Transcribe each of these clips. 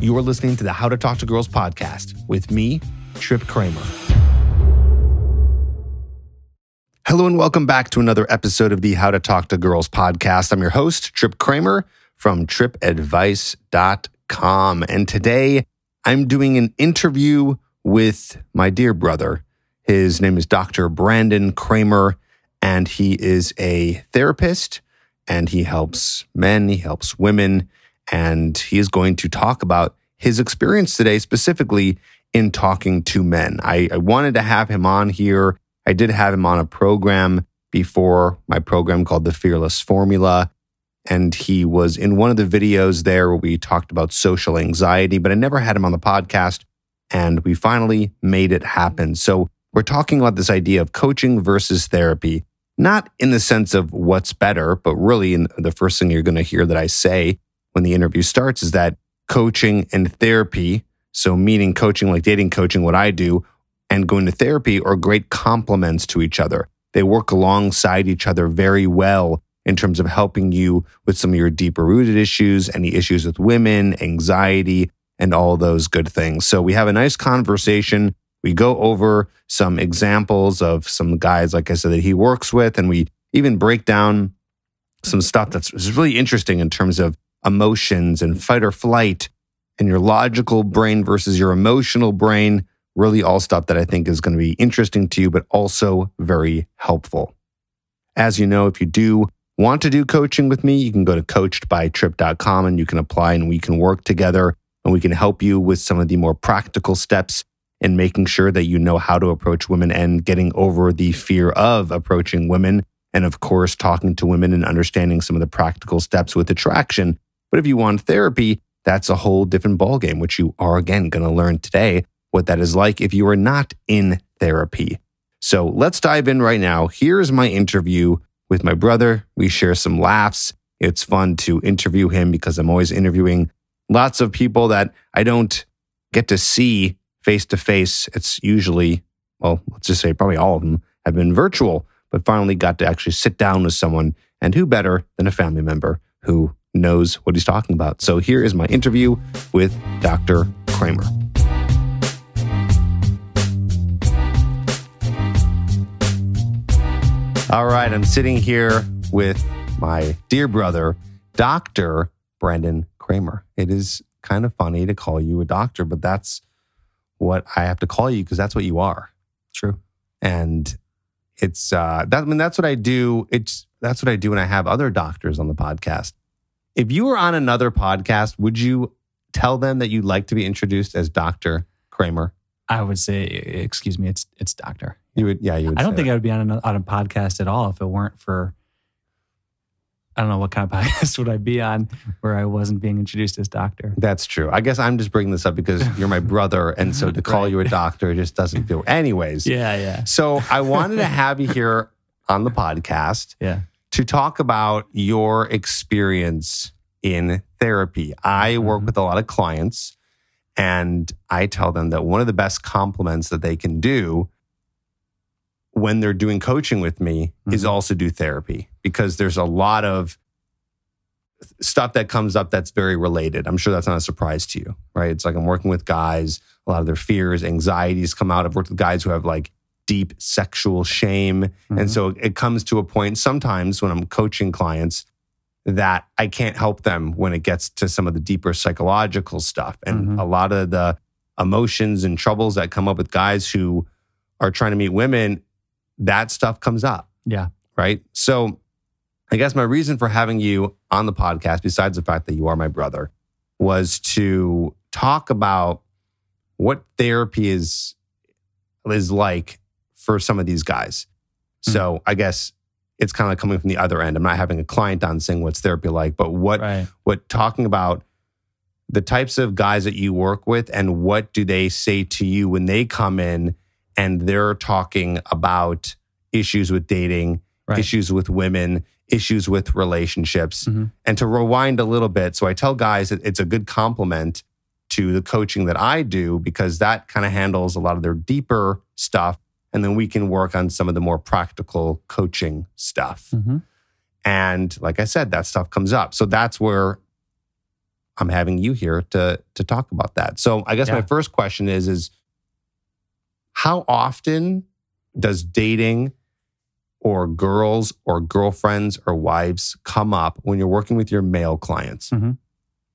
You are listening to the How to Talk to Girls podcast with me, Trip Kramer. Hello, and welcome back to another episode of the How to Talk to Girls podcast. I'm your host, Trip Kramer from tripadvice.com. And today I'm doing an interview with my dear brother. His name is Dr. Brandon Kramer, and he is a therapist and he helps men, he helps women, and he is going to talk about his experience today, specifically in talking to men. I, I wanted to have him on here. I did have him on a program before my program called The Fearless Formula. And he was in one of the videos there where we talked about social anxiety, but I never had him on the podcast. And we finally made it happen. So we're talking about this idea of coaching versus therapy not in the sense of what's better, but really in the first thing you're going to hear that I say when the interview starts is that coaching and therapy, so meaning coaching like dating coaching, what I do, and going to therapy are great complements to each other. They work alongside each other very well in terms of helping you with some of your deeper rooted issues, any issues with women, anxiety, and all those good things. So we have a nice conversation we go over some examples of some guys, like I said, that he works with, and we even break down some stuff that's really interesting in terms of emotions and fight or flight and your logical brain versus your emotional brain. Really, all stuff that I think is going to be interesting to you, but also very helpful. As you know, if you do want to do coaching with me, you can go to coachedbytrip.com and you can apply and we can work together and we can help you with some of the more practical steps and making sure that you know how to approach women and getting over the fear of approaching women. And of course, talking to women and understanding some of the practical steps with attraction. But if you want therapy, that's a whole different ballgame, which you are again going to learn today what that is like if you are not in therapy. So let's dive in right now. Here's my interview with my brother. We share some laughs. It's fun to interview him because I'm always interviewing lots of people that I don't get to see face to face, it's usually, well, let's just say probably all of them have been virtual, but finally got to actually sit down with someone. And who better than a family member who knows what he's talking about? So here is my interview with Dr. Kramer. All right, I'm sitting here with my dear brother, Dr. Brandon Kramer. It is kind of funny to call you a doctor, but that's what I have to call you because that's what you are. True. And it's uh that I mean that's what I do. It's that's what I do when I have other doctors on the podcast. If you were on another podcast, would you tell them that you'd like to be introduced as Dr. Kramer? I would say, excuse me, it's it's doctor. You would, yeah, you would. I don't think that. I would be on a, on a podcast at all if it weren't for I don't know what kind of podcast would I be on where I wasn't being introduced as doctor. That's true. I guess I'm just bringing this up because you're my brother, and so to call right. you a doctor just doesn't feel. Anyways, yeah, yeah. So I wanted to have you here on the podcast, yeah, to talk about your experience in therapy. I work mm-hmm. with a lot of clients, and I tell them that one of the best complements that they can do when they're doing coaching with me mm-hmm. is also do therapy because there's a lot of stuff that comes up that's very related. I'm sure that's not a surprise to you, right? It's like I'm working with guys, a lot of their fears, anxieties come out. I've worked with guys who have like deep sexual shame. Mm-hmm. And so it comes to a point sometimes when I'm coaching clients that I can't help them when it gets to some of the deeper psychological stuff. And mm-hmm. a lot of the emotions and troubles that come up with guys who are trying to meet women, that stuff comes up. Yeah. Right. So I guess my reason for having you on the podcast, besides the fact that you are my brother, was to talk about what therapy is is like for some of these guys. Mm-hmm. So I guess it's kind of coming from the other end. I'm not having a client on saying what's therapy like, but what right. what talking about the types of guys that you work with and what do they say to you when they come in and they're talking about issues with dating, right. issues with women, issues with relationships. Mm-hmm. And to rewind a little bit, so I tell guys that it's a good complement to the coaching that I do because that kind of handles a lot of their deeper stuff. And then we can work on some of the more practical coaching stuff. Mm-hmm. And like I said, that stuff comes up. So that's where I'm having you here to to talk about that. So I guess my first question is is how often does dating or girls or girlfriends or wives come up when you're working with your male clients?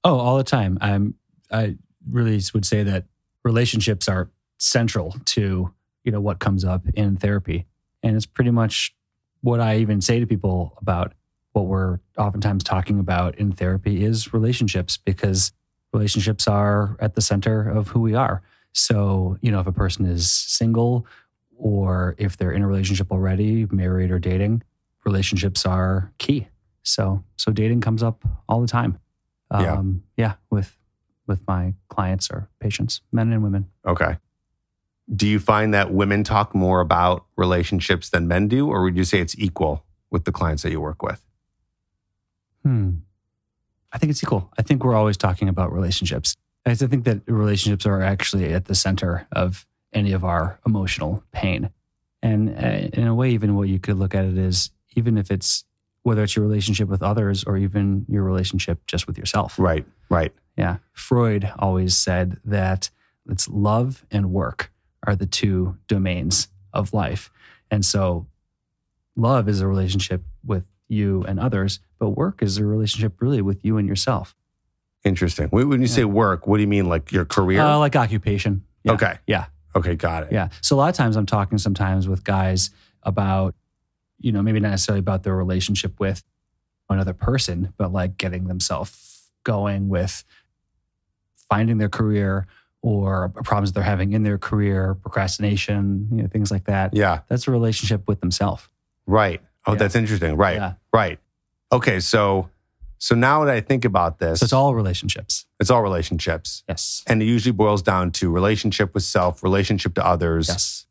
Oh, all the time. I'm I really would say that relationships are central to, you know, what comes up in therapy. And it's pretty much what I even say to people about what we're oftentimes talking about in therapy is relationships because relationships are at the center of who we are. So, you know, if a person is single or if they're in a relationship already, married or dating, relationships are key. So, so dating comes up all the time. Yeah. Um, yeah, with with my clients or patients, men and women. Okay. Do you find that women talk more about relationships than men do, or would you say it's equal with the clients that you work with? Hmm. I think it's equal. I think we're always talking about relationships. I think that relationships are actually at the center of any of our emotional pain. And uh, in a way, even what you could look at it is even if it's whether it's your relationship with others or even your relationship just with yourself. Right, right. Yeah. Freud always said that it's love and work are the two domains of life. And so love is a relationship with you and others, but work is a relationship really with you and yourself. Interesting. When you say work, what do you mean? Like your career? Uh, like occupation. Yeah. Okay. Yeah. Okay, got it. Yeah. So a lot of times I'm talking sometimes with guys about, you know, maybe not necessarily about their relationship with another person, but like getting themselves going with finding their career or problems they're having in their career, procrastination, you know, things like that. Yeah, That's a relationship with themselves. right. Oh, Yeah. that's interesting. Right, Yeah. right. Okay, so so now that I think about this, So it's all relationships. it's all relationships, Yes. and it usually boils down to relationship with self, relationship to others, Yes.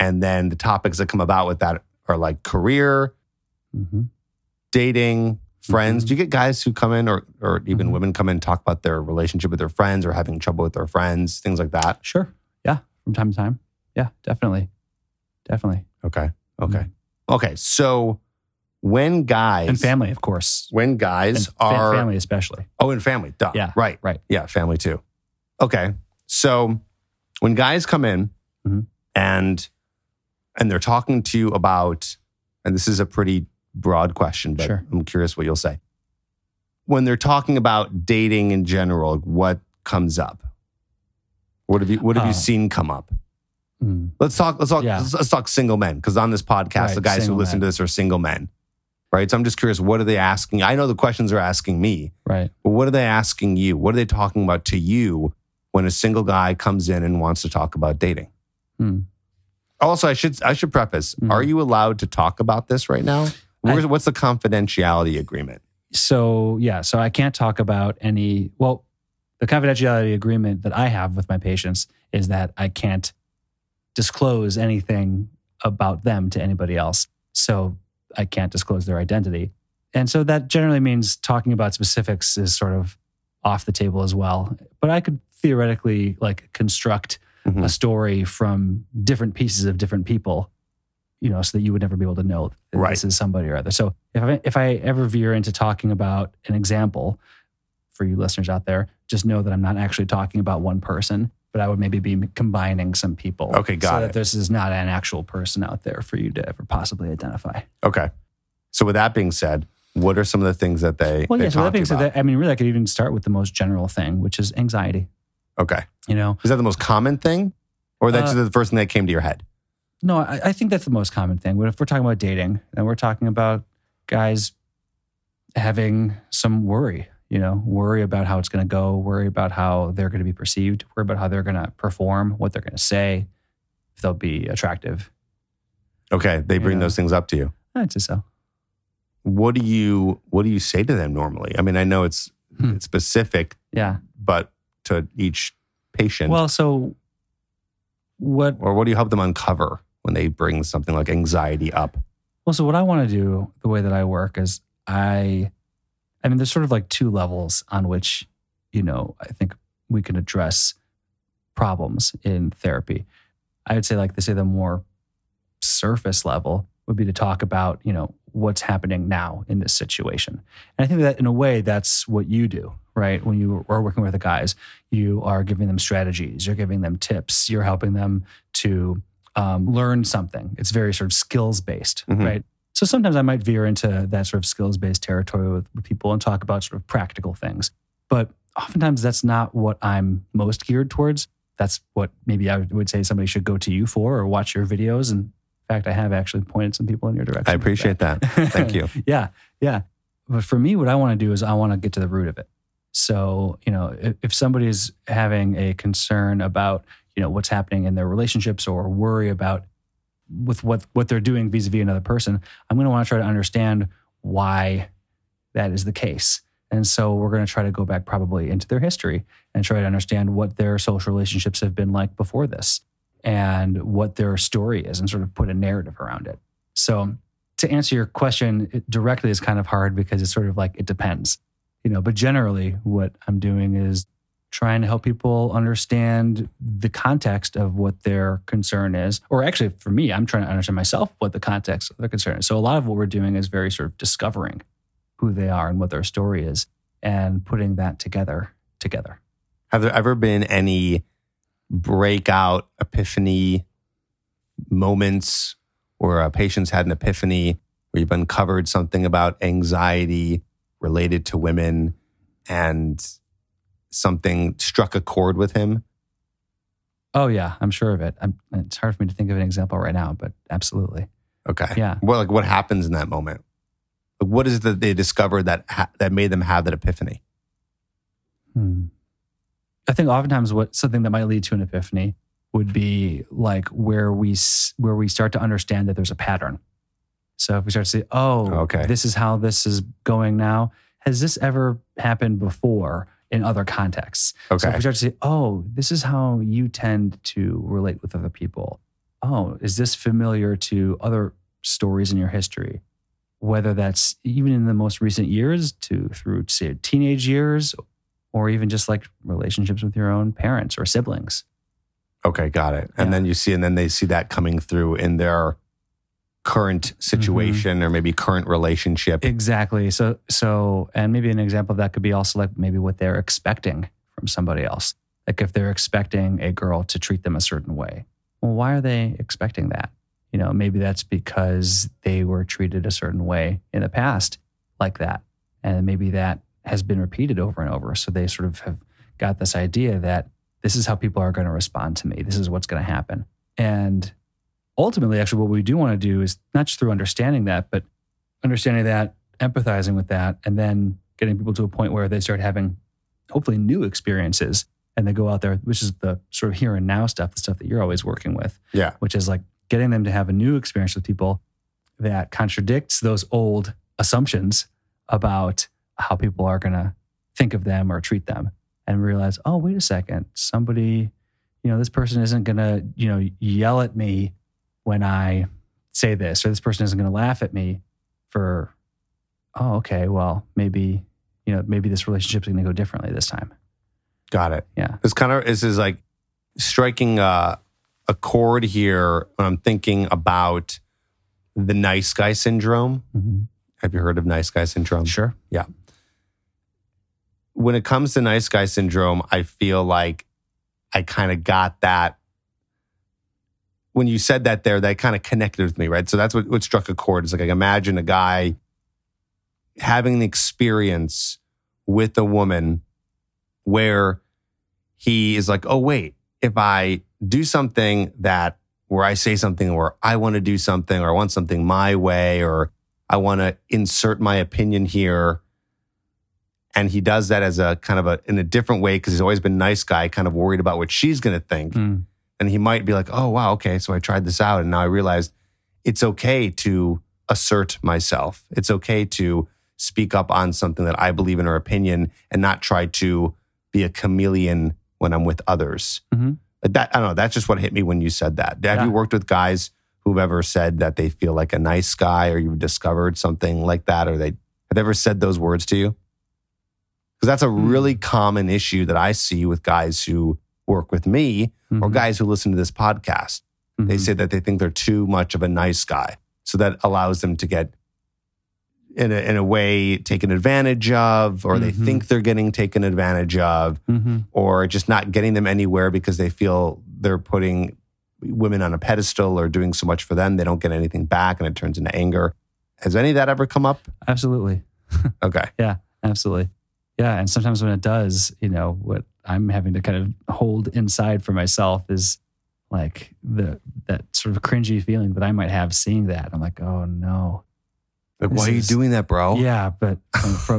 and then the topics that come about with that are like career, hmm dating, friends. Do you get guys who come in, or or even women come in and talk about their relationship with their friends, or having trouble with their friends, things like that? Sure. Yeah. From time to time. Yeah, definitely. Definitely. Okay, okay, okay. So when guys And family, of course. when And guys fa- are family, especially. Oh, and family. Duh. Yeah, Right. right. Yeah, family too. Okay. So when guys come in Mhm. and and they're talking to you about, and this is a pretty broad question, but Sure. I'm curious what you'll say. When they're talking about dating in general, what comes up? What have you what have you Uh, seen come up? Mm. Let's talk. Let's talk. Yeah. Let's, let's talk single men because on this podcast, Right, the guys who listen men. to this are single men, right? So I'm just curious. What are they asking? I know the questions are asking me, Right. but what are they asking you? What are they talking about to you when a single guy comes in and wants to talk about dating? Hmm. Also, I should I should preface: Mhm. Are you allowed to talk about this right now? Where's, what's the confidentiality agreement? So yeah, so I can't talk about any. Well, the confidentiality agreement that I have with my patients is that I can't disclose anything about them to anybody else. So I can't disclose their identity, and so that generally means talking about specifics is sort of off the table as well. But I could theoretically like construct Mhm. a story from different pieces of different people, you know, so that you would never be able to know that Right. this is somebody or other. So if I, if I ever veer into talking about an example for you listeners out there, just know that I'm not actually talking about one person, but I would maybe be combining some people. Okay, got so it. that this is not an actual person out there for you to ever possibly identify. Okay. So with that being said, what are some of the things that they? Well, they yeah. So that being said, that, I mean, really, I could even start with the most general thing, which is anxiety. okay, You know, is that the most common thing, or that's Uh, just the first thing that came to your head? No, I, I think that's the most common thing. But if we're talking about dating, then we're talking about guys having some worry, you know, worry about how it's going to go, worry about how they're going to be perceived, worry about how they're going to perform, what they're going to say, if they'll be attractive. Okay, they bring Yeah. those things up to you. I'd say so. What do you What do you say to them normally? I mean, I know it's Hmm. it's specific, Yeah. but to each patient, Well, so what or what do you help them uncover when they bring something like anxiety up? Well, so what I want to do, the way that I work is I, I mean, there's sort of like two levels on which, you know, I think we can address problems in therapy. I would say, like, they say the more surface level would be to talk about, you know, what's happening now in this situation. And I think that in a way, that's what you do, right? When you are working with the guys, you are giving them strategies, you're giving them tips, you're helping them to um, learn something. It's very sort of skills based, Mhm. right? So sometimes I might veer into that sort of skills based territory with, with people and talk about sort of practical things. But oftentimes that's not what I'm most geared towards. That's what maybe I would say somebody should go to you for or watch your videos. And in fact, I have actually pointed some people in your direction. I appreciate that. Thank you. yeah, yeah. But for me, what I want to do is I want to get to the root of it. So, you know, if, if somebody is having a concern about, you know, what's happening in their relationships or worry about with what what they're doing vis-a-vis another person, I'm going to want to try to understand why that is the case. And so we're going to try to go back probably into their history and try to understand what their social relationships have been like before this and what their story is and sort of put a narrative around it. So to answer your question directly is kind of hard because it's sort of like it depends. You know, but generally what I'm doing is trying to help people understand the context of what their concern is. Or actually for me, I'm trying to understand myself what the context of their concern is. So a lot of what we're doing is very sort of discovering who they are and what their story is and putting that together together. Have there ever been any breakout epiphany moments where uh, a patient's had an epiphany where you've uncovered something about anxiety related to women and something struck a chord with him? Oh yeah, I'm sure of it. I'm, it's hard for me to think of an example right now, but absolutely. Okay. Yeah. Well, like what happens in that moment? Like, what is it that they discovered that ha- that made them have that epiphany? Hmm. I think oftentimes what something that might lead to an epiphany would be like where we where we start to understand that there's a pattern. So if we start to say, "Oh, Okay. this is how this is going now," has this ever happened before in other contexts? So if Okay. we start to say, "Oh, this is how you tend to relate with other people," oh, is this familiar to other stories in your history? Whether that's even in the most recent years to through say teenage years or even just like relationships with your own parents or siblings. Okay, got it. And Yeah. then you see, and then they see that coming through in their current situation or maybe current relationship. Exactly. So so and maybe an example of that could be also like maybe what they're expecting from somebody else. Like if they're expecting a girl to treat them a certain way. Well, why are they expecting that? You know, maybe that's because they were treated a certain way in the past like that. And maybe that has been repeated over and over. So they sort of have got this idea that this is how people are going to respond to me. This is what's going to happen. And ultimately, actually, what we do want to do is not just through understanding that, but understanding that, empathizing with that, and then getting people to a point where they start having hopefully new experiences and they go out there, which is the sort of here and now stuff, the stuff that you're always working with, Yeah. which is like getting them to have a new experience with people that contradicts those old assumptions about how people are going to think of them or treat them and realize, oh, wait a second, somebody, you know, this person isn't going to, you know, yell at me when I say this, or this person isn't going to laugh at me for, oh, okay, well, maybe, you know, maybe this relationship's going to go differently this time. Got it. Yeah. This kind of this is like striking a, a chord here when I'm thinking about the nice guy syndrome. Mm-hmm. Have you heard of nice guy syndrome? Sure. Yeah. When it comes to nice guy syndrome, I feel like I kind of got that. When you said that there, that kind of connected with me, right? So that's what, what struck a chord. It's like, I imagine a guy having an experience with a woman where he is like, oh, wait, if I do something that where I say something where I want to do something or I want something my way or I want to insert my opinion here. And he does that as a kind of a in a different way because he's always been nice guy, kind of worried about what she's going to think. Mm. And he might be like, oh, wow, okay. So I tried this out. And now I realized it's okay to assert myself. It's okay to speak up on something that I believe in or opinion and not try to be a chameleon when I'm with others. Mhm. Like that, I don't know. That's just what hit me when you said that. Have Yeah. you worked with guys who've ever said that they feel like a nice guy or you've discovered something like that? Or they have ever said those words to you? Because that's a Hmm. really common issue that I see with guys who work with me or Mhm. guys who listen to this podcast. They Mhm. say that they think they're too much of a nice guy. So that allows them to get in a, in a way taken advantage of, or they Mhm. think they're getting taken advantage of, Mm-hmm. or just not getting them anywhere because they feel they're putting women on a pedestal or doing so much for them, they don't get anything back and it turns into anger. Has any of that ever come up? Absolutely. Okay. Yeah, absolutely. Yeah. And sometimes when it does, you know, what I'm having to kind of hold inside for myself is like the that sort of cringy feeling that I might have seeing that. I'm like, oh no. Like, why are you is- doing that, bro? Yeah, but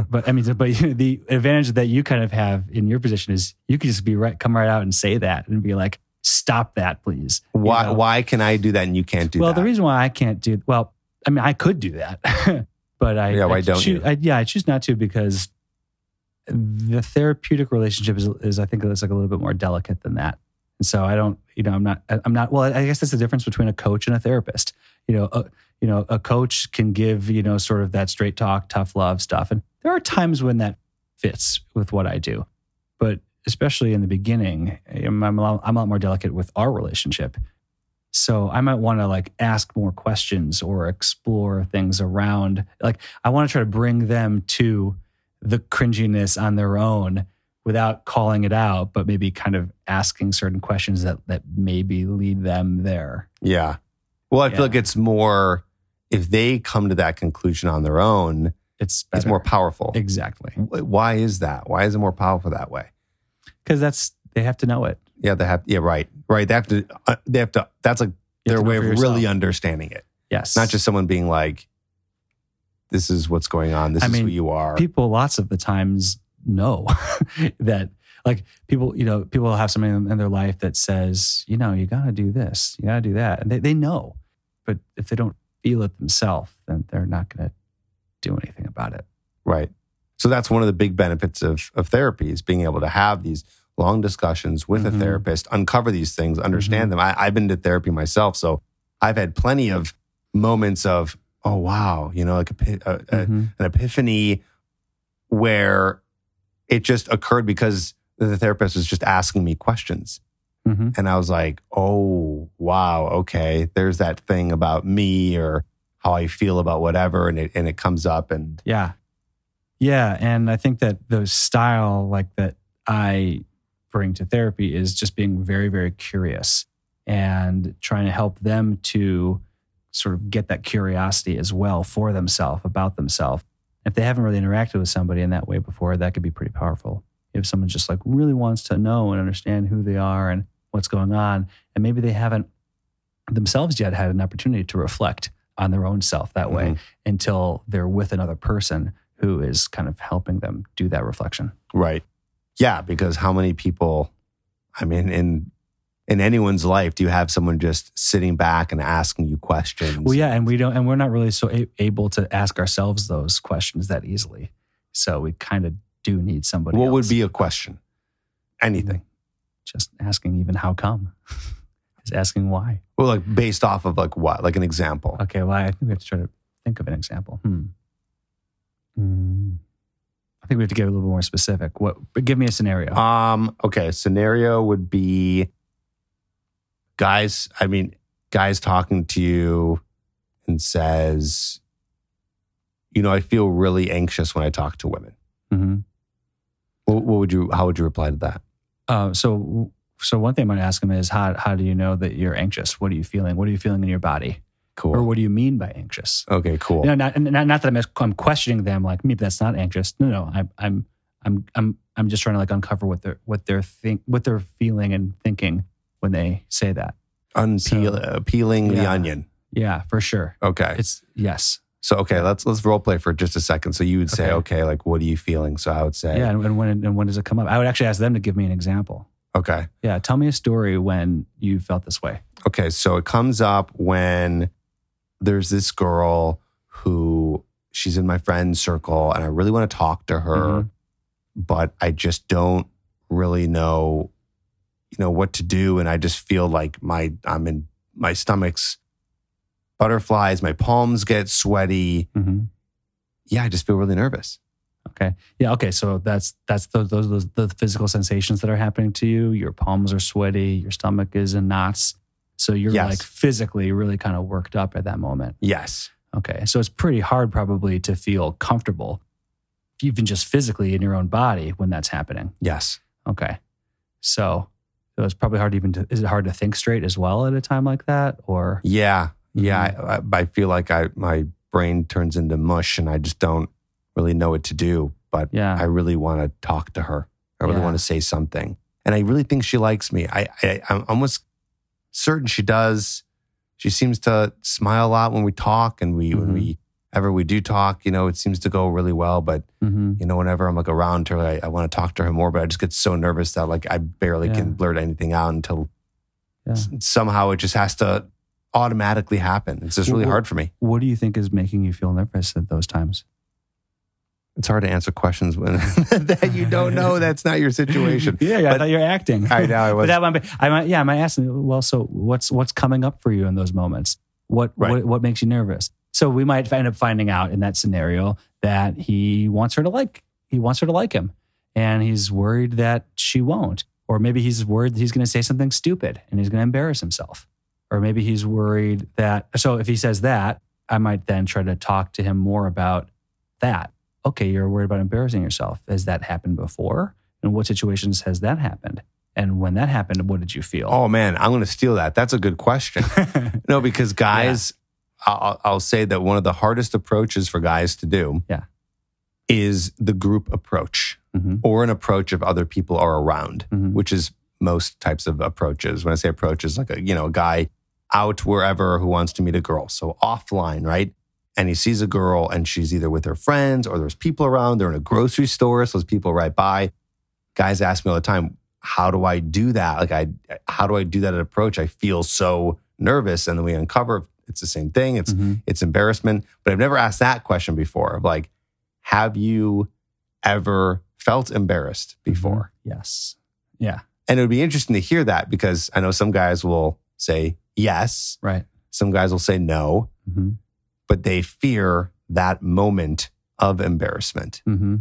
but I mean, but the advantage that you kind of have in your position is you can just be right, come right out and say that and be like, stop that, please. You Why, know? why can I do that and you can't do well, that? Well, the reason why I can't do well, I mean, I could do that, but I Yeah, why I don't you? I, yeah, I choose not to because the therapeutic relationship is, is I think it's like a little bit more delicate than that. And so I don't, you know, I'm not, I'm not. Well, I guess that's the difference between a coach and a therapist. You know, a, you know, a coach can give you know sort of that straight talk, tough love stuff, and there are times when that fits with what I do, but especially in the beginning, I'm, I'm, a, lot, I'm a lot more delicate with our relationship. So I might want to like ask more questions or explore things around. Like I want to try to bring them to the cringiness on their own without calling it out, but maybe kind of asking certain questions that that maybe lead them there. yeah. Well, I feel like it's more if they come to that conclusion on their own, It's better. it's more powerful. exactly Why is that? Why is it more powerful that way? because that's they have to know it. Yeah, they have. Yeah, right, right. They have to. Uh, they have to. That's like You their have to know way of yourself. really understanding it. yes, Not just someone being like, "This is what's going on. This I is who you are." people lots of the times know that like people you know people have somebody in their life that says you know you gotta do this you gotta do that and they, they know but if they don't feel it themselves then they're not gonna do anything about it Right. So that's one of the big benefits of, of therapy is being able to have these long discussions with Mhm. a therapist, uncover these things, understand them. I, I've been to therapy myself. So I've had plenty of moments of, oh, wow, you know, like a, a, a, Mhm. an epiphany where it just occurred because the therapist was just asking me questions. Mhm. And I was like, oh, wow, okay, there's that thing about me or how I feel about whatever. And it, and it comes up and yeah yeah and i think that the style like that i bring to therapy is just being very very curious and trying to help them to sort of get that curiosity as well for themselves about themselves if they haven't really interacted with somebody in that way before that could be pretty powerful if someone just like really wants to know and understand who they are and what's going on and maybe they haven't themselves yet had an opportunity to reflect on their own self that way Mhm. until they're with another person who is kind of helping them do that reflection. Right. Yeah, because how many people, I mean, in in anyone's life, do you have someone just sitting back and asking you questions? Well, yeah, and we don't, and we're not really so a- able to ask ourselves those questions that easily. So we kind of do need somebody. What would be a question? Anything. just asking? Even how come? Is asking why? Well, like based off of like what? Like an example. Okay, well, I think we have to try to think of an example. Hmm. Hmm. I think we have to get a little bit more specific. What? But give me a scenario. Um, okay, scenario would be guys, I mean, guys talking to you and says, you know, I feel really anxious when I talk to women. hmm What, what would you how would you reply to that? Uh, so, so one thing I'm going to ask him is how how do you know that you're anxious? What are you feeling? What are you feeling in your body? Cool. Or what do you mean by anxious? Okay, cool. You know, not, not not that I'm I'm questioning them like maybe that's not anxious. No, no, I'm I'm I'm I'm I'm just trying to like uncover what they're what they're think what they're feeling and thinking when they say that. Unpeel, So- peeling the onion. Yeah, for sure. Okay. It's yes. So okay, let's let's role play for just a second. So you would say, Okay. okay, like what are you feeling? So I would say, Yeah, and, and when and when does it come up? I would actually ask them to give me an example. okay, Yeah, tell me a story when you felt this way. okay. So it comes up when there's this girl who she's in my friend's circle, and I really want to talk to her, Mhm. but I just don't really know, you know, what to do, and I just feel like my I'm in my stomach's butterflies, my palms get sweaty. hmm Yeah, I just feel really nervous. Okay. Yeah. Okay. So that's that's those those those the physical sensations that are happening to you. Your palms are sweaty. Your stomach is in knots. So you're Yes. like physically really kind of worked up at that moment. Yes. Okay. So it's pretty hard probably to feel comfortable, even just physically in your own body when that's happening. Yes. Okay. So, so it's probably hard even to, is it hard to think straight as well at a time like that? Or, Yeah. Yeah. I, I, I feel like I my brain turns into mush and I just don't really know what to do. But yeah. I really want to talk to her. I really Yeah. want to say something. And I really think she likes me. I, I I'm almost certain she does. She seems to smile a lot when we talk and we when Mhm. we ever we do talk, you know, it seems to go really well. But hmm you know, whenever I'm like around her, I, I want to talk to her more, but I just get so nervous that like I barely Yeah. can blurt anything out until Yeah. s- somehow it just has to automatically happen. It's just really Well, hard for me. What do you think is making you feel nervous at those times? It's hard to answer questions when that you don't know. That's not your situation. yeah, yeah I thought you're acting. I know. I was. but that might be, I might, yeah, I might ask well, so what's, what's coming up for you in those moments? What, Right. what, what makes you nervous? So we might end up finding out in that scenario that he wants her to like, he wants her to like him and he's worried that she won't. Or maybe he's worried that he's going to say something stupid and he's going to embarrass himself. Or maybe he's worried that, so if he says that, I might then try to talk to him more about that. Okay, you're worried about embarrassing yourself. Has that happened before? And what situations has that happened? And when that happened, what did you feel? oh man, I'm going to steal that. That's a good question. no, because guys, I'll, I'll say that one of the hardest approaches for guys to do, Yeah. is the group approach Mhm, or an approach if other people are around. mhm. which is most types of approaches. When I say approaches, like a you know a guy out wherever who wants to meet a girl, so offline, right? And he sees a girl, and she's either with her friends or there's people around. They're in a grocery store, so there's people right by. Guys ask me all the time, "How do I do that? Like, I how do I do that approach? I feel so nervous." And then we uncover it's the same thing. It's Mhm. it's embarrassment. But I've never asked that question before. Of like, have you ever felt embarrassed before? Yes. Yeah. And it would be interesting to hear that because I know some guys will say yes, Right. some guys will say no, hmm but they fear that moment of embarrassment. hmm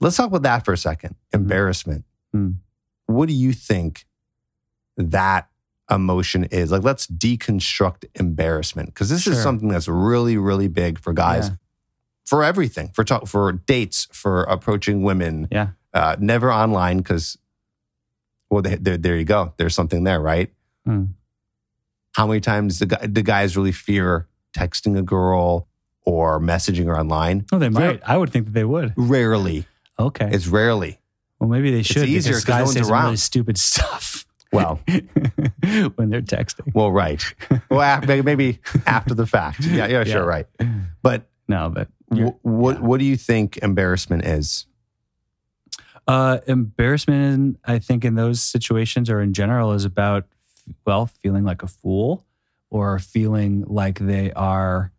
Let's talk about that for a second. Mhm. Embarrassment. Mm. What do you think that emotion is? Like, let's deconstruct embarrassment because this is something that's really, really big for guys Yeah. for everything, for talk, for dates, for approaching women. Yeah. Uh, never online because, well, they, there, there you go. There's something there, right? Mm. How many times do, gu- do guys really fear texting a girl or messaging her online? Oh, they might. I would think that they would. Rarely. Okay. It's rarely. well, maybe they should. It's easier because 'cause no guys one's some really around. stupid stuff. Well, when they're texting. well, right. Well, maybe- after the fact. Yeah, yeah, sure, Yeah. right. But No, but what yeah. what do you think embarrassment is? Uh, embarrassment, I think, in those situations or in general, is about, well, feeling like a fool or feeling like they are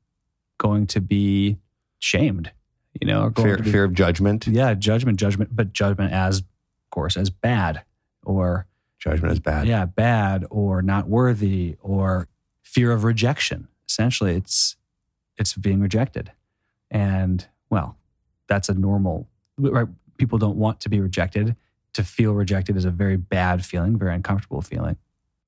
going to be shamed, you know, Fear, be, fear of judgment. yeah, judgment, judgment, but judgment as, of course, as bad or, Judgment is bad. yeah, bad or not worthy or fear of rejection. Essentially, it's, it's being rejected. And, well, that's a normal, right? People don't want to be rejected. To feel rejected is a very bad feeling, very uncomfortable feeling.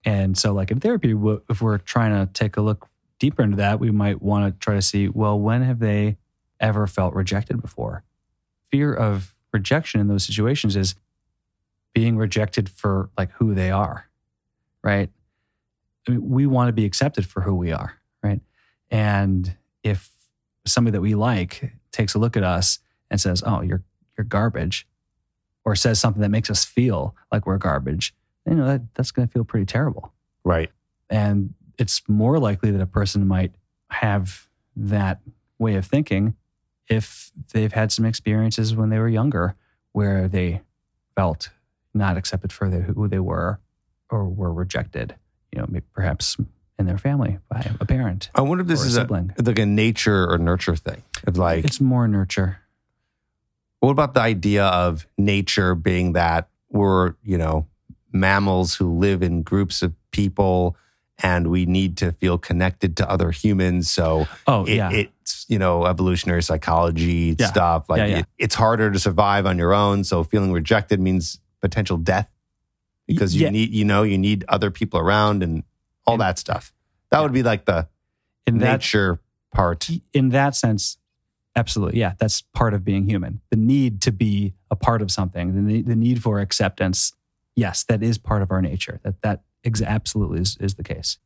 And so, like in therapy, if we're trying to take a look deeper into that, we might want to try to see, well, when have they ever felt rejected before? Fear of rejection in those situations is being rejected for like who they are, right? I mean, we want to be accepted for who we are, right? And if somebody that we like takes a look at us and says, "Oh, you're you're garbage," or says something that makes us feel like we're garbage, you know that that's going to feel pretty terrible. Right. And it's more likely that a person might have that way of thinking if they've had some experiences when they were younger where they felt not accepted for who they were or were rejected, you know, maybe perhaps in their family by a parent I wonder if this a is a, sibling. like a nature or nurture thing. Of like, it's more nurture. what about the idea of nature being that we're, you know, mammals who live in groups of people and we need to feel connected to other humans. So Oh, it, yeah. it's, you know, evolutionary psychology Yeah. stuff. Like Yeah, yeah. It, it's harder to survive on your own. So feeling rejected means potential death because you Yeah. need, you know, you need other people around and all And- that stuff. That Yeah. would be like the in that nature part. in that sense, absolutely. Yeah, that's part of being human. The need to be a part of something, the need, the need for acceptance. Yes, that is part of our nature. That that ex- absolutely is, is the case.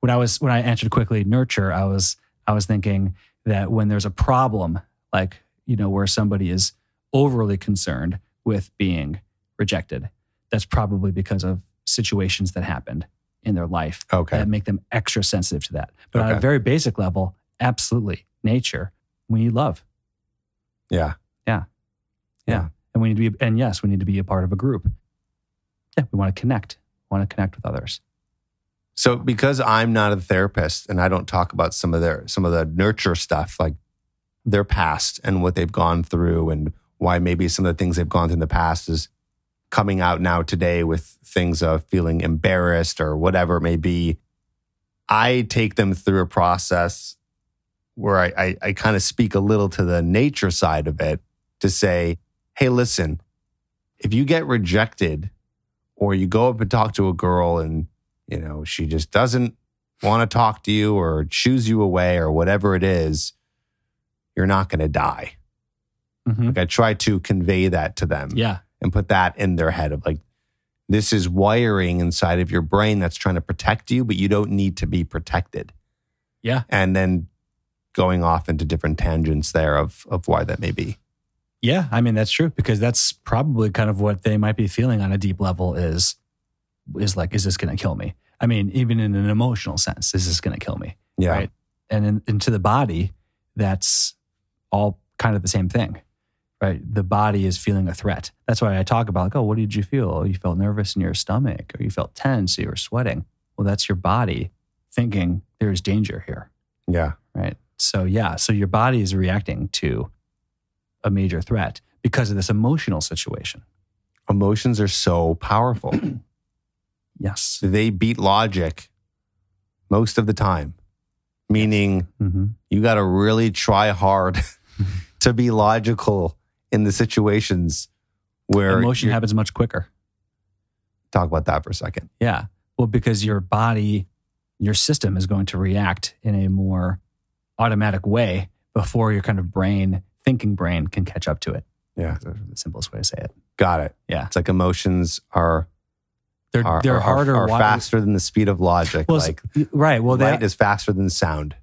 When I was when I answered quickly nurture, I was I was thinking that when there's a problem, like you know where somebody is overly concerned with being rejected, that's probably because of situations that happened in their life Okay. that make them extra sensitive to that. But on a very basic level, absolutely, nature, we need love. Yeah. Yeah. Yeah. And we need to be, and yes, we need to be a part of a group. Yeah, we want to connect, we want to connect with others. So because I'm not a therapist and I don't talk about some of their some of the nurture stuff, like their past and what they've gone through and why maybe some of the things they've gone through in the past is coming out now today with things of feeling embarrassed or whatever it may be. I take them through a process where I, I, I kind of speak a little to the nature side of it to say, hey, listen, if you get rejected or you go up and talk to a girl and you know she just doesn't want to talk to you or choose you away or whatever it is you're not going to die Mhm. like i try to convey that to them Yeah. And put that in their head of like this is wiring inside of your brain that's trying to protect you but you don't need to be protected Yeah. and then going off into different tangents there of of why that may be Yeah. I mean, that's true because that's probably kind of what they might be feeling on a deep level is, is like, is this going to kill me? I mean, even in an emotional sense, is this going to kill me? yeah Right. And in, into the body, that's all kind of the same thing, right? The body is feeling a threat. That's why I talk about like, oh, what did you feel? Oh, you felt nervous in your stomach, or you felt tense, or you were sweating. Well, that's your body thinking there's danger here, yeah right? So yeah, so your body is reacting to a major threat because of this emotional situation. emotions are so powerful Yes. they beat logic most of the time meaning hmm you got to really try hard to be logical in the situations where Emotion happens much quicker. talk about that for a second Yeah. Well, because your body, your system is going to react in a more automatic way before your kind of brain, thinking brain, can catch up to it. Yeah. That's the simplest way to say it. got it Yeah. it's like emotions are They're are, they're are- harder, are, faster than the speed of logic Well, like right. Well, light that, is faster than sound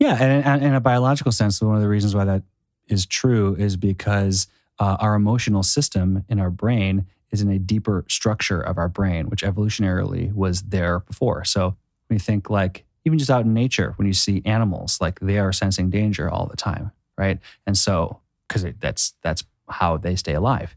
yeah, and and in a biological sense, one of the reasons why that is true is because uh, our emotional system in our brain is in a deeper structure of our brain, which evolutionarily was there before. So when you think like even just out in nature, when you see animals, like they are sensing danger all the time, right? And so because that's that's how they stay alive.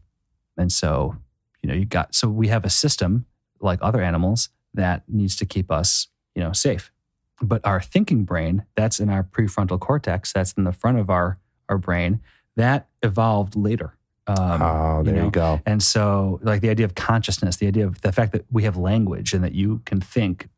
And so you know you got so we have a system like other animals that needs to keep us you know safe. But our thinking brain, that's in our prefrontal cortex, that's in the front of our our brain, that evolved later. Um, oh there you, know, go and so, like the idea of consciousness, the idea of the fact that we have language and that you can think,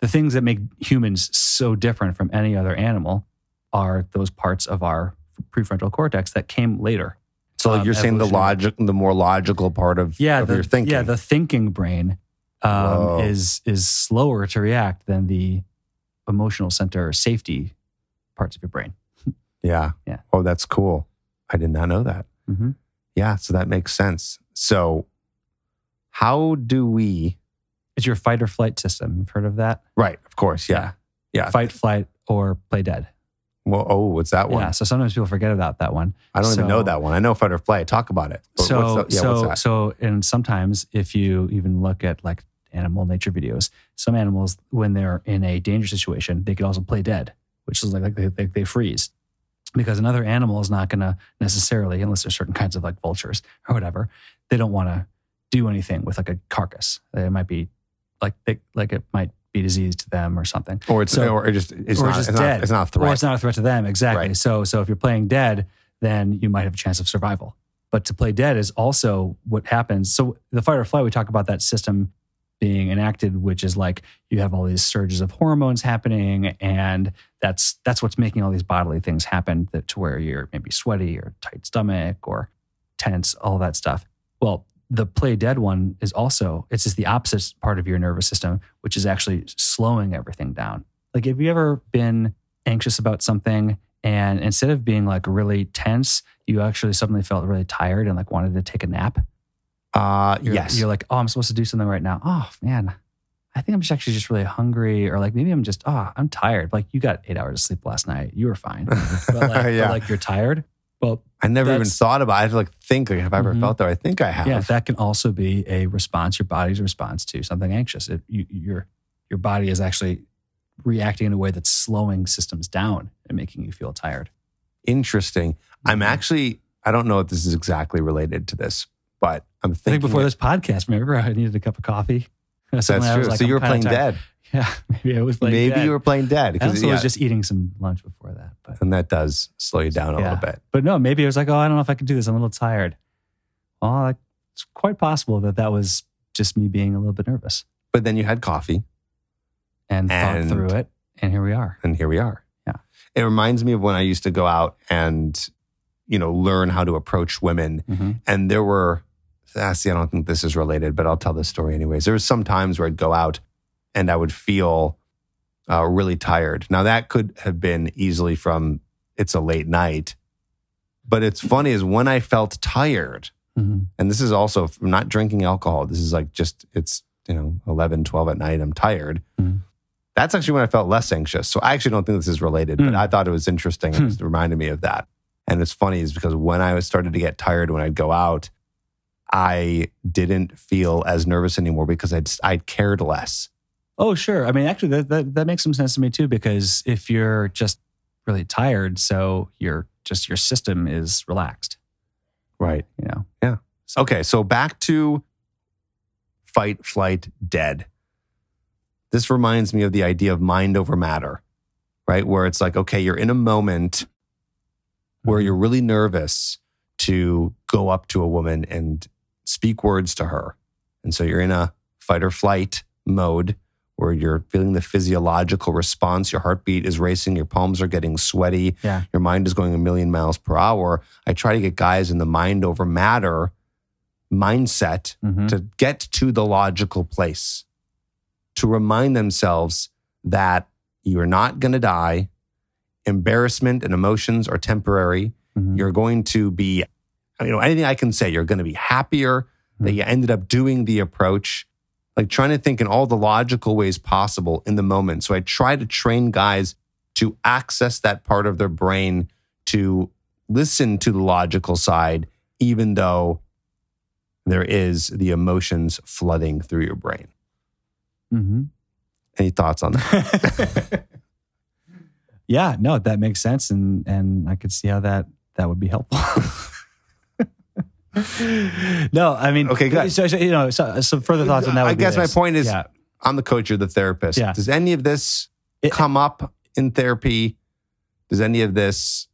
the things that make humans so different from any other animal are those parts of our prefrontal cortex that came later. so like um, you're saying the logic the more logical part of, Yeah, of the, your thinking Yeah, the thinking brain um, is is slower to react than the emotional center or safety parts of your brain. Yeah Yeah. oh that's cool i did not know that Mm-hmm. yeah so that makes sense so how do we It's your fight or flight system. You've heard of that? right of course yeah yeah Fight, flight, or play dead. well oh what's that one Yeah. So sometimes people forget about that one. I don't even know that one. I know fight or flight. Talk about it. So what's the, yeah, so what's that? so and sometimes if you even look at like animal nature videos, some animals when they're in a danger situation, they could also play dead, which is like, like they, they, they freeze. Because another animal is not going to necessarily, unless there's certain kinds of like vultures or whatever, they don't want to do anything with like a carcass. It might be like they, like it might be disease to them or something. or it's so- or it just it's or not just it's dead. not it's not a threat. Or it's not a threat to them. Exactly. Right. So so if you're playing dead, then you might have a chance of survival. But to play dead is also what happens. So the fight or flight, we talk about that system being enacted, which is like you have all these surges of hormones happening, and that's that's what's making all these bodily things happen that to where you're maybe sweaty or tight stomach or tense, all that stuff. Well, the play dead one is also it's just the opposite part of your nervous system, which is actually slowing everything down. Like, have you ever been anxious about something and instead of being like really tense, you actually suddenly felt really tired and like wanted to take a nap. Uh, You're, yes. You're like, oh, I'm supposed to do something right now. Oh man, I think I'm just actually just really hungry, or like maybe I'm just oh, I'm tired. Like you got eight hours of sleep last night. You were fine, but like, but, yeah. like you're tired. Well, I never even thought about. it. I have to like think. Like, have I ever Mhm. felt that? I think I have. yeah, that can also be a response, your body's response to something anxious. It, you, your your body is actually reacting in a way that's slowing systems down and making you feel tired. Interesting. I'm Mhm. actually. I don't know if this is exactly related to this, but I'm I thinking. think before it- this podcast, remember I needed a cup of coffee. that's I true. like, so you were playing dead. Yeah, maybe I was playing Maybe dead. you were playing dead I because also yeah, was just eating some lunch before that, but and that does slow you down a Yeah. little bit. but no, maybe I was like, oh, I don't know if I can do this. I'm a little tired. Well, it's quite possible that that was just me being a little bit nervous But then you had coffee, and, And- thought through it, and here we are. and here we are. Yeah. It reminds me of when I used to go out and, you know, learn how to approach women. Mhm. And there were, ah, see, I don't think this is related, but I'll tell this story anyways. There was some times where I'd go out and I would feel uh, really tired. Now that could have been easily from it's a late night. But it's funny is when I felt tired, Mhm. and this is also from not drinking alcohol. This is like just, it's, you know, 11, 12 at night. I'm tired. Mhm. That's actually when I felt less anxious. So I actually don't think this is related, but Hmm. I thought it was interesting. It just reminded me of that. And it's funny is because when I was started to get tired when I'd go out, I didn't feel as nervous anymore because I'd, I cared less. Oh, sure. I mean, actually, that, that that makes some sense to me too. Because if you're just really tired, so your just your system is relaxed. Right. You know. Yeah. Okay. So back to fight, flight, dead. This reminds me of the idea of mind over matter, right? Where it's like, okay, you're in a moment where you're really nervous to go up to a woman and speak words to her. And so you're in a fight or flight mode where you're feeling the physiological response. Your heartbeat is racing, your palms are getting sweaty, Yeah. your mind is going a million miles per hour. I try to get guys in the mind over matter mindset Mhm. to get to the logical place, to remind themselves that you're not going to die. Embarrassment and emotions are temporary. Mhm. You're going to be, you know, anything I can say, you're going to be happier that you ended up doing the approach, like trying to think in all the logical ways possible in the moment. So I try to train guys to access that part of their brain to listen to the logical side, even though there is the emotions flooding through your brain. Mhm. Any thoughts on that? yeah, no, that makes sense, and and I could see how that that would be helpful. no, I mean, Okay, good. So, so, you know, so, some further uh, thoughts on that. I would be guess my point is yeah, I'm the coach, you're the therapist. Yeah. Does any of this It- come up in therapy? Does any of this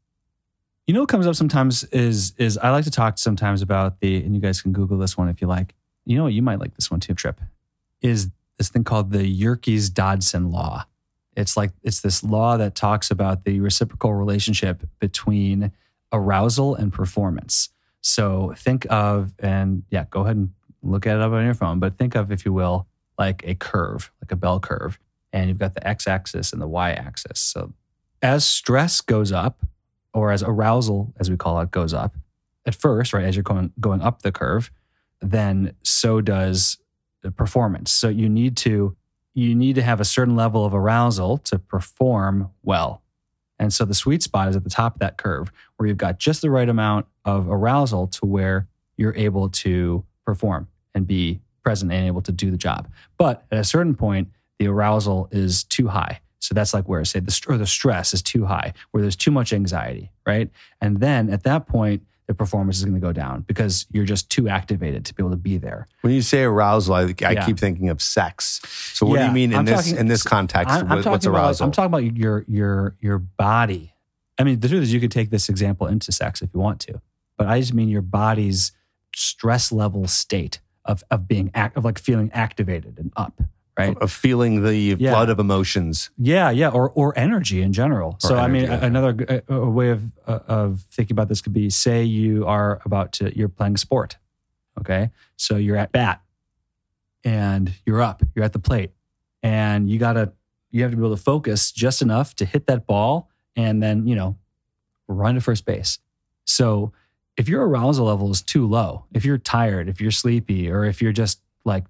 you know, what comes up sometimes is is I like to talk sometimes about the, and you guys can Google this one if you like. You know, what, you might like this one too. Trip is this thing called the Yerkes Dodson law. It's like it's this law that talks about the reciprocal relationship between arousal and performance. So think of, and yeah, go ahead and look at it up on your phone, but think of, if you will, like a curve, like a bell curve. And you've got the x axis and the y axis. So as stress goes up, or as arousal, as we call it, goes up at first, right? As you're going, going up the curve, then so does the performance. So you need to you need to have a certain level of arousal to perform well. And so the sweet spot is at the top of that curve where you've got just the right amount of arousal to where you're able to perform and be present and able to do the job. But at a certain point, the arousal is too high. So that's like where I say the st- the stress is too high, where there's too much anxiety, right? And then at that point, the performance is going to go down because you're just too activated to be able to be there. When you say arousal, I, I Yeah. keep thinking of sex. So what do you mean in I'm this talking- in this context? I'm, I'm what's about arousal? I'm talking about your your your body. I mean, the truth is, you could take this example into sex if you want to, but I just mean your body's stress level state of of being act of like feeling activated and up, right? of feeling the Yeah. flood of emotions. Yeah, yeah, or or energy in general. Or so I mean, yeah. another a, a way of uh, of thinking about this could be: say you are about to you're playing a sport, okay? So you're at bat, and you're up, you're at the plate, and you gotta you have to be able to focus just enough to hit that ball and then, you know, run to first base. So if your arousal level is too low, if you're tired, if you're sleepy, or if you're just like,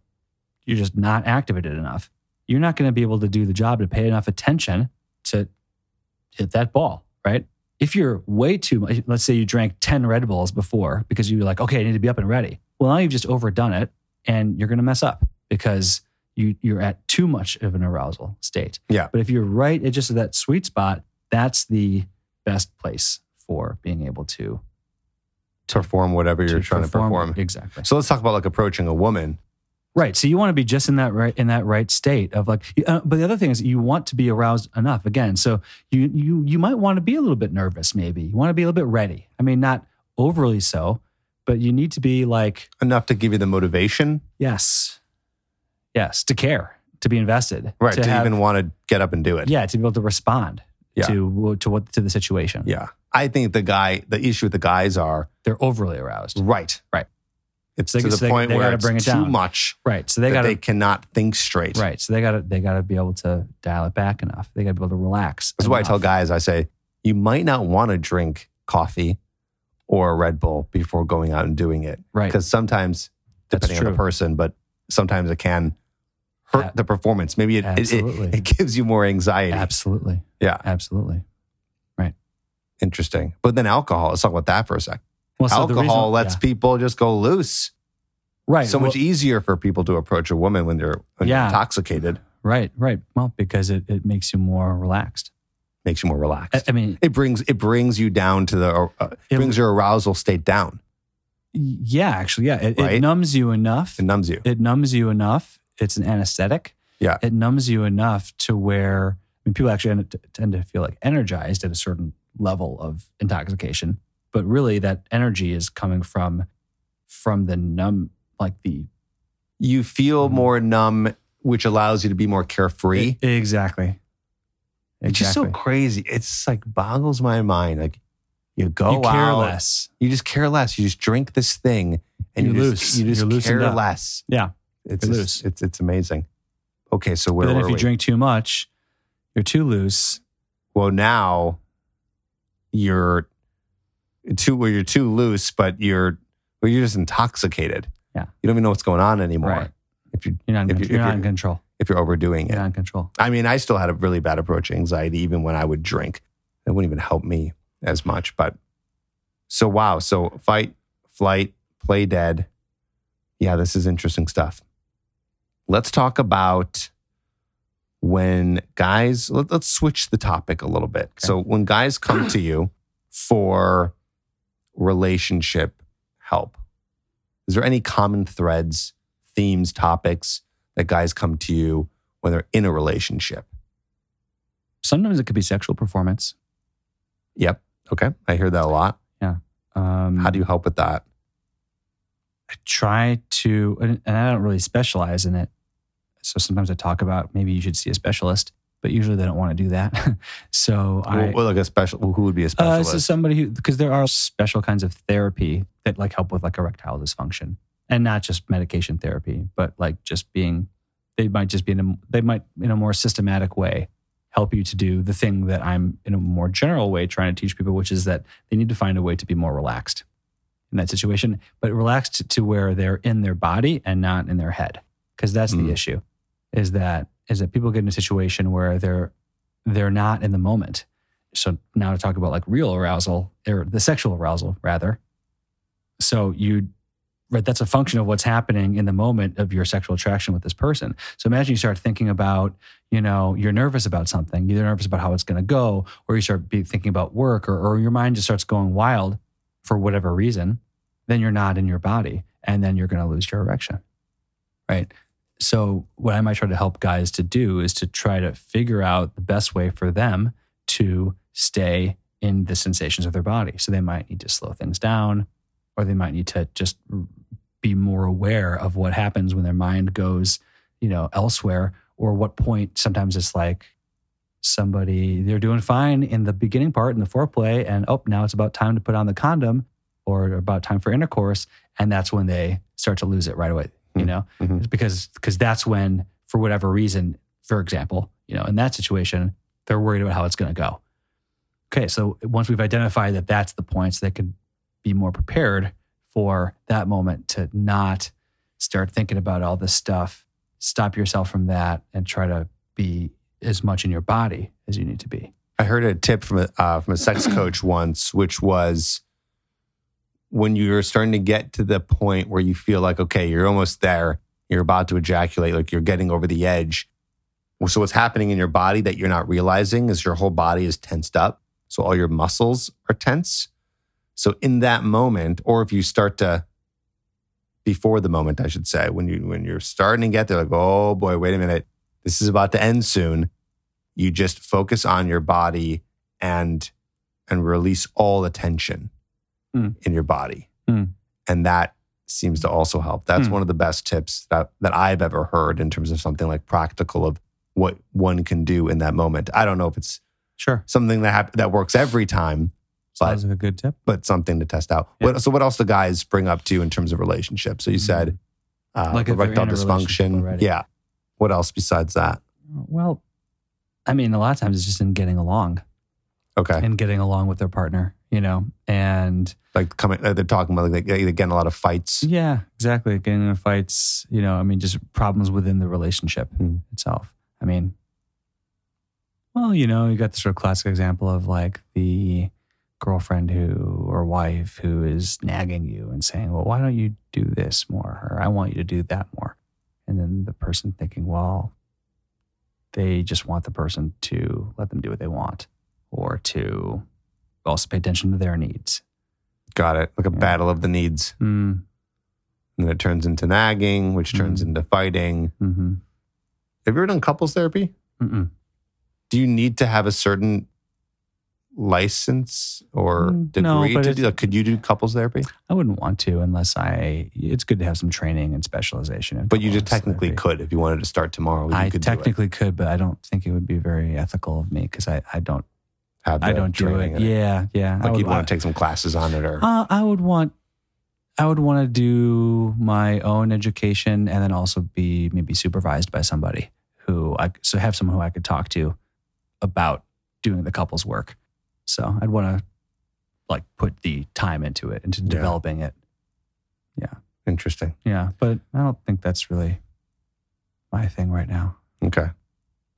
you're just not activated enough, you're not going to be able to do the job to pay enough attention to hit that ball, right? If you're way too much, let's say you drank 10 Red Bulls before because you were like, okay, I need to be up and ready. Well, now you've just overdone it and you're going to mess up because you, you're at too much of an arousal state. Yeah. But if you're right at just that sweet spot, that's the best place for being able to perform whatever you're to trying to perform. Exactly. So let's talk about like approaching a woman. Right. So you want to be just in that right in that right state of like. Uh, but the other thing is you want to be aroused enough. Again, so you you you might want to be a little bit nervous. Maybe you want to be a little bit ready. I mean, not overly so, but you need to be like enough to give you the motivation, yes, yes, to care, to be invested, right? To, have- even want to get up and do it. yeah, to be able to respond Yeah. to to what to the situation. Yeah. I think the guy, the issue with the guys are They're overly aroused. right. Right. It's They- to the so point they where gotta it's bring it too down. much Right. So they got they cannot think straight. right. So they got to they got to be able to dial it back enough. They got to be able to relax. That's why I tell guys, I say, you might not want to drink coffee or a Red Bull before going out and doing it. Right. Because sometimes, That's depending on the person, but sometimes it can hurt Yeah. the performance. Maybe it, it, it, it gives you more anxiety. Absolutely. Yeah. Absolutely. Right. Interesting. But then alcohol, let's talk about that for a sec. Well, so alcohol reason- lets yeah. people just go loose. right. So much easier for people to approach a woman when they're, when Yeah. intoxicated. Right. Right. Well, because it, it makes you more relaxed. Makes you more relaxed. I mean, it brings it brings you down to the uh, It- brings your arousal state down. yeah, actually, yeah. It, Right? it numbs you enough. It numbs you. It numbs you enough. It's an anesthetic. Yeah. It numbs you enough to where I mean, people actually end tend to feel like energized at a certain level of intoxication, but really that energy is coming from from the numb, like the you feel Mhm. more numb, which allows you to be more carefree. E- exactly. It's just so crazy. It's like boggles my mind. Like you go you care out, less. you just care less. You just drink this thing, and You you, lose. just, you just You're care up. less. Yeah. it's just- lose. It's it's amazing. Okay, so But where then if you we? drink too much, you're too loose. well, now you're too well, you're too loose, but you're well, you're just intoxicated. Yeah. you don't even know what's going on anymore. Right. If you You're not, in, If you- you're if not in control. if you're overdoing it. You're not in control. I mean, I still had a really bad approach to anxiety even when I would drink. It wouldn't even help me as much. But so, wow. So, fight, flight, play dead. Yeah, this is interesting stuff. Let's talk about when guys, let, us switch the topic a little bit. So, when guys come to you for relationship help, is there any common threads, themes, topics that guys come to you when they're in a relationship? Sometimes it could be sexual performance. Yep. Okay. I hear that a lot. Um, How do you help with that? I try to, and I don't really specialize in it. So sometimes I talk about maybe you should see a specialist, but usually they don't want to do that. so I, well, like a special, who would be a uh, specialist? so somebody who, because there are special kinds of therapy that like help with like erectile dysfunction and not just medication therapy, but like just being, they might just be in a, they might in a more systematic way help you to do the thing that I'm in a more general way trying to teach people, which is that they need to find a way to be more relaxed in that situation, but relaxed to where they're in their body and not in their head. Because that's Mm. the issue is that is that people get in a situation where they're they're not in the moment. So now to talk about like real arousal or the sexual arousal rather. So you right that's a function of what's happening in the moment of your sexual attraction with this person. So imagine you start thinking about, you know, you're nervous about something. You're nervous about how it's going to go or you start thinking about work or, or your mind just starts going wild for whatever reason, then you're not in your body and then you're going to lose your erection. Right? So what I might try to help guys to do is to try to figure out the best way for them to stay in the sensations of their body. So they might need to slow things down or they might need to just be more aware of what happens when their mind goes, you know, elsewhere or what point sometimes it's like somebody they're doing fine in the beginning part in the foreplay and oh now it's about time to put on the condom or about time for intercourse and that's when they start to lose it right away you Hmm. know Mhm. It's because because that's when for whatever reason for example You know, in that situation, they're worried about how it's going to go. Okay, so once we've identified that that's the points, they could be more prepared for that moment to not start thinking about all this stuff. Stop yourself from that and try to be as much in your body as you need to be. I heard a tip from a uh, from a sex coach once, which was when you're starting to get to the point where you feel like okay, you're almost there, you're about to ejaculate, like you're getting over the edge. So what's happening in your body that you're not realizing is your whole body is tensed up. So all your muscles are tense. So in that moment, or if you start to before the moment, I should say, when you when you're starting to get there, like, oh boy, wait a minute, this is about to end soon. You just focus on your body and and release all the tension Mm. in your body. Mm. And that seems to also help. That's Mm. one of the best tips that, that I've ever heard in terms of something like practical of what one can do in that moment. I don't know if it's Sure. something that hap- that works every time, but Sounds like a good tip. but something to test out. Yeah. What, so what else do guys bring up to you in terms of relationships? So you said uh, Like erectile in a relationship dysfunction. Yeah. What else besides that? Well, I mean, a lot of times it's just in getting along Okay. and getting along with their partner, you know, and like coming, uh, they're talking about like they, they get in a lot of fights. yeah, exactly. Getting in fights, you know, I mean, just problems within the relationship Hmm. itself. I mean, well, you know, you got the sort of classic example of like the girlfriend who or wife who is nagging you and saying, well, why don't you do this more? Or I want you to do that more. And then the person thinking, well, they just want the person to let them do what they want or to also pay attention to their needs. Got it. Like a Yeah. battle of the needs. Mm, And then it turns into nagging, which turns Mhm. into fighting. hmm Have you ever done couples therapy? Mm-mm. Do you need to have a certain license or Mm, no, degree but to do? Like, could you do couples therapy? I wouldn't want to unless I. It's good to have some training and specialization. In But you just technically therapy. could if you wanted to start tomorrow. You I could technically could, but I don't think it would be very ethical of me because I, I don't have I don't do it. Yeah, yeah. Like would, you'd want to take some classes on it, or uh, I would want I would want to do my own education and then also be maybe supervised by somebody who I so have someone who I could talk to about doing the couples work. So I'd want to like put the time into it, into Yeah. developing it. Yeah. Interesting. Yeah, but I don't think that's really my thing right now. Okay.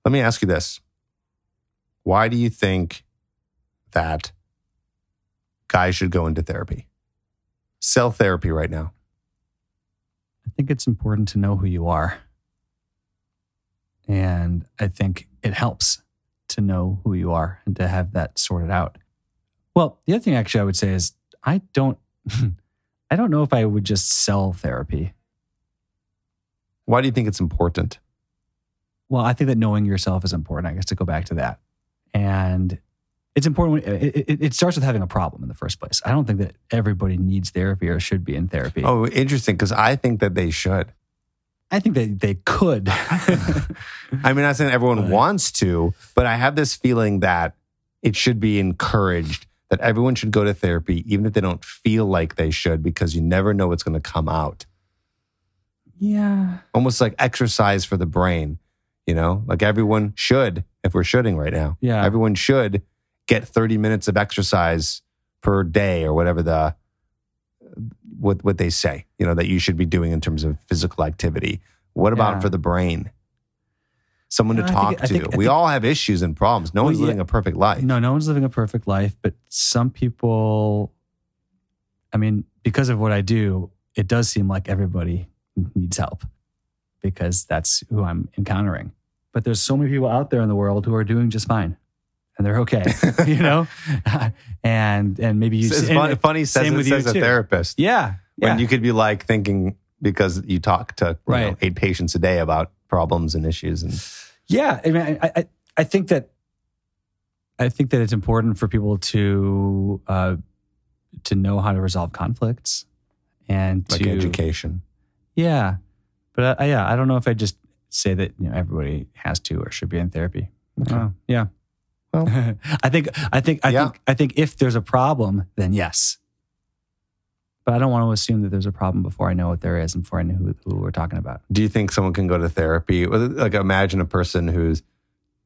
Let me ask you this. Why do you think that guys should go into therapy? Sell therapy right now. I think it's important to know who you are. And I think it helps to know who you are and to have that sorted out. Well, the other thing actually I would say is I don't I don't know if I would just sell therapy. Why do you think it's important? Well, I think that knowing yourself is important. I guess to go back to that. And it's important when uh, it, it, it starts with having a problem in the first place. I don't think that everybody needs therapy or should be in therapy. Oh, interesting. Because I think that they should. I think that they could. I mean, not saying everyone Right. wants to, but I have this feeling that it should be encouraged that everyone should go to therapy, even if they don't feel like they should, because you never know what's going to come out. yeah. Almost like exercise for the brain, you know? Like everyone should, if we're shooting right now, Yeah. everyone should get 30 minutes of exercise per day or whatever the what what they say, you know, that you should be doing in terms of physical activity. What about Yeah. for the brain? Someone to No, I talk think- I to. think- I we think- all have issues and problems. No Well, one's yeah. living a perfect life. No, no one's living a perfect life, but some people, I mean, because of what I do, it does seem like everybody needs help because that's who I'm encountering. But there's so many people out there in the world who are doing just fine and they're okay, you know? and and maybe you It's funny, funny says, same it with you says a too. therapist. Yeah. Yeah. When you could be like thinking because you talk to you know, eight patients a day about problems and issues and Yeah, I mean, I, I, I think that I think that it's important for people to uh, to know how to resolve conflicts and like to education. Yeah, but I, yeah, I don't know if I just say that you know everybody has to or should be in therapy. Okay. Uh, yeah. Well- I think I think I Yeah. think I think if there's a problem, then yes. But I don't want to assume that there's a problem before I know what there is and before I know who, who we're talking about. Do you think someone can go to therapy? Like imagine a person who's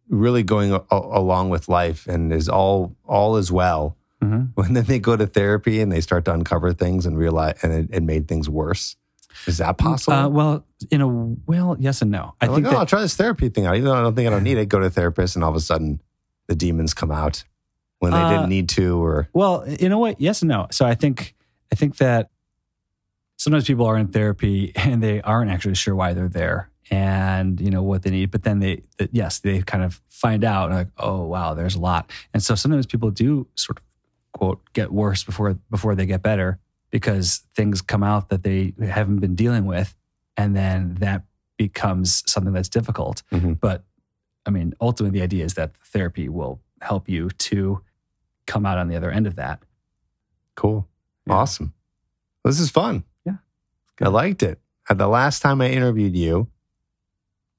really going a- along with life and is all all is well. Mhm. When then they go to therapy and they start to uncover things and realize and it, it made things worse. Is that possible? Uh, well, in a well, yes and no. I think like, oh, I'll try this therapy thing out. Even though I don't think I don't need it, go to a therapist, and all of a sudden the demons come out when they Uh, didn't need to, or well, in a way, yes and no. So I think I think that sometimes people are in therapy and they aren't actually sure why they're there and you know what they need, but then they yes they kind of find out like oh wow there's a lot, and so sometimes people do sort of quote get worse before before they get better because things come out that they haven't been dealing with, and then that becomes something that's difficult. Mhm. But I mean, ultimately, the idea is that therapy will help you to come out on the other end of that. cool, Yeah. awesome. This is fun. Yeah. I liked it. At The last time I interviewed you,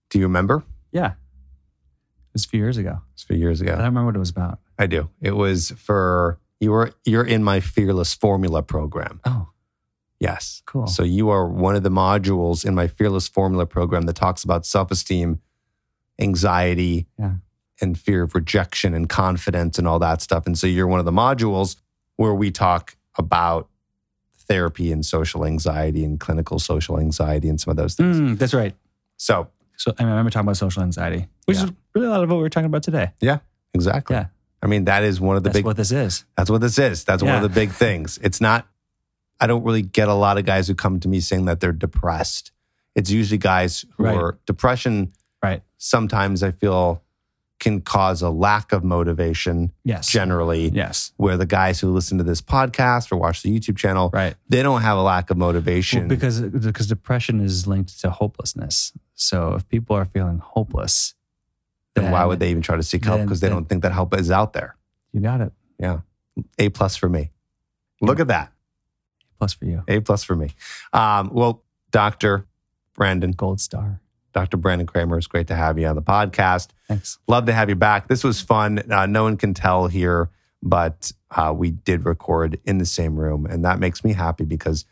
do you remember? Yeah. It was a few years ago. It's a few years ago. I don't remember what it was about. I do. It was for you were you're in my Fearless Formula program. Oh, Yes. cool. So you are one of the modules in my Fearless Formula program that talks about self-esteem, anxiety, Yeah. and fear of rejection and confidence and all that stuff. And so you're one of the modules where we talk about therapy and social anxiety and clinical social anxiety and some of those things. Mm, that's right. So So I remember talking about social anxiety, which Yeah. is really a lot of what we were talking about today. Yeah, exactly. Yeah. I mean, that is one of the That's big what this is. That's what this is. That's one of the big things. It's not, I don't really get a lot of guys who come to me saying that they're depressed. It's usually guys who Right. are depression. Right. Sometimes I feel can cause a lack of motivation Yes. generally, Yes. where the guys who listen to this podcast or watch the YouTube channel, Right. they don't have a lack of Well, motivation. because because depression is linked to hopelessness. So if people are feeling hopeless, then why would they even try to seek help? Because they then- don't think that help is out there. You got it. Yeah. A plus for me. Look at that. a Plus for you, A plus for me. Um, well, Dr. Brandon, gold star. Dr. Brandon Kramer, it's great to have you on the podcast. Thanks. Love to have you back. This was fun. Uh, no one can tell here, but uh, we did record in the same room. And that makes me happy because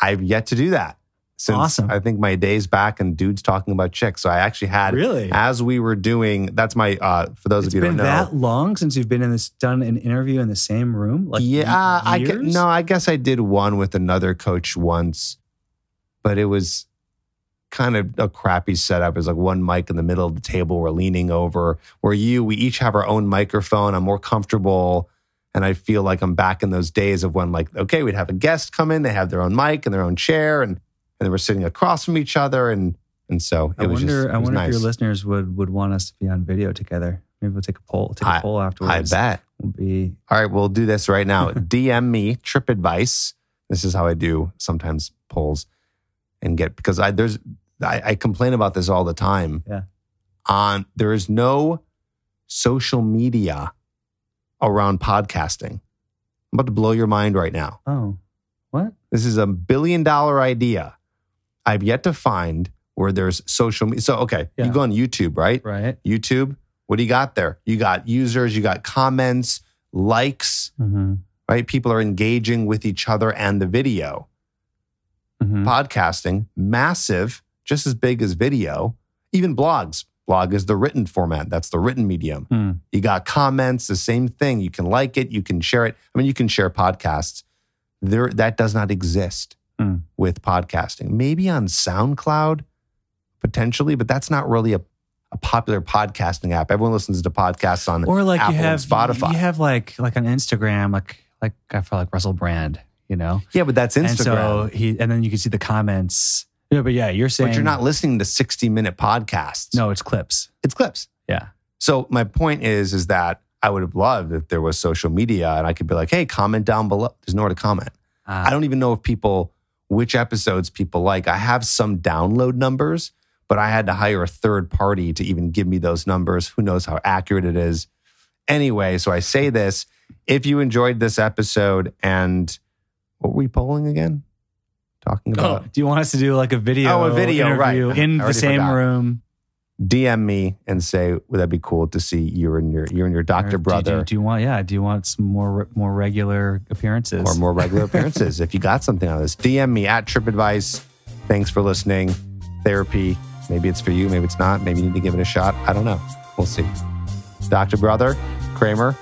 I've yet to do that since Awesome. I think my days back and dudes talking about chicks. So I actually had, Really? as we were doing, that's my, uh, for those It's of you who been don't know. that long since you've been in this done an interview in the same room. Like yeah, I years? gue- no, I guess I did one with another coach once, but it was kind of a crappy setup. It was like one mic in the middle of the table. We're leaning over. Where you, we each have our own microphone. I'm more comfortable, and I feel like I'm back in those days of when, like, okay, we'd have a guest come in, they have their own mic and their own chair, and and then we're sitting across from each other, and and so it I was wonder. just, it I wonder nice. if your listeners would would want us to be on video together. Maybe we'll take a poll. Take a I- poll afterwards. I bet. We'll be All right, we'll do this right now. DM me trip advice. This is how I do sometimes polls and get because I there's I, I complain about this all the time. Yeah. On there is no social media around podcasting. I'm about to blow your mind right now. oh what This is a billion dollar idea. I've yet to find where there's social media. So okay, Yeah. you go on YouTube, right? right. YouTube. What do you got there? You got users, you got comments, likes, Mm-hmm. right? People are engaging with each other and the video. Mm-hmm. Podcasting, massive, just as big as video, even blogs. Blog is the written format, that's the written medium. Hmm. You got comments, the same thing. You can like it, you can share it. I mean, you can share podcasts. There, that does not exist Hmm. with podcasting. Maybe on SoundCloud, potentially, but that's not really a, a popular podcasting app. Everyone listens to podcasts on Or like Apple you have Spotify. You have like like on Instagram, like like I feel like Russell Brand, you know. yeah, but that's Instagram. And so he and then you can see the comments. Yeah, but yeah, you're saying but you're not listening to 60 minute podcasts. No, it's clips. it's clips. Yeah. So my point is, is that I would have loved if there was social media and I could be like, hey, comment down below. There's nowhere to comment. Uh, I don't even know if people, which episodes people like. I have some download numbers, but I had to hire a third party to even give me those numbers. Who knows how accurate it is? Anyway, so I say this. If you enjoyed this episode and what were we polling again? Talking oh, about. Oh, do you want us to do like a video? Oh, a video, right. in the same forgot. room. DM me and say, would that be cool to see you and your you and your doctor do- brother Do, do you want? Yeah. Do you want some more more regular appearances? or more regular appearances. if you got something out of this, DM me at TripAdvice. Thanks for listening. Therapy. Maybe it's for you. Maybe it's not. Maybe you need to give it a shot. I don't know. We'll see. Dr. Brother Kramer,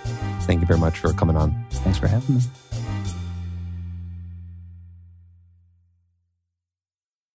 thank you very much for coming on. Thanks for having me.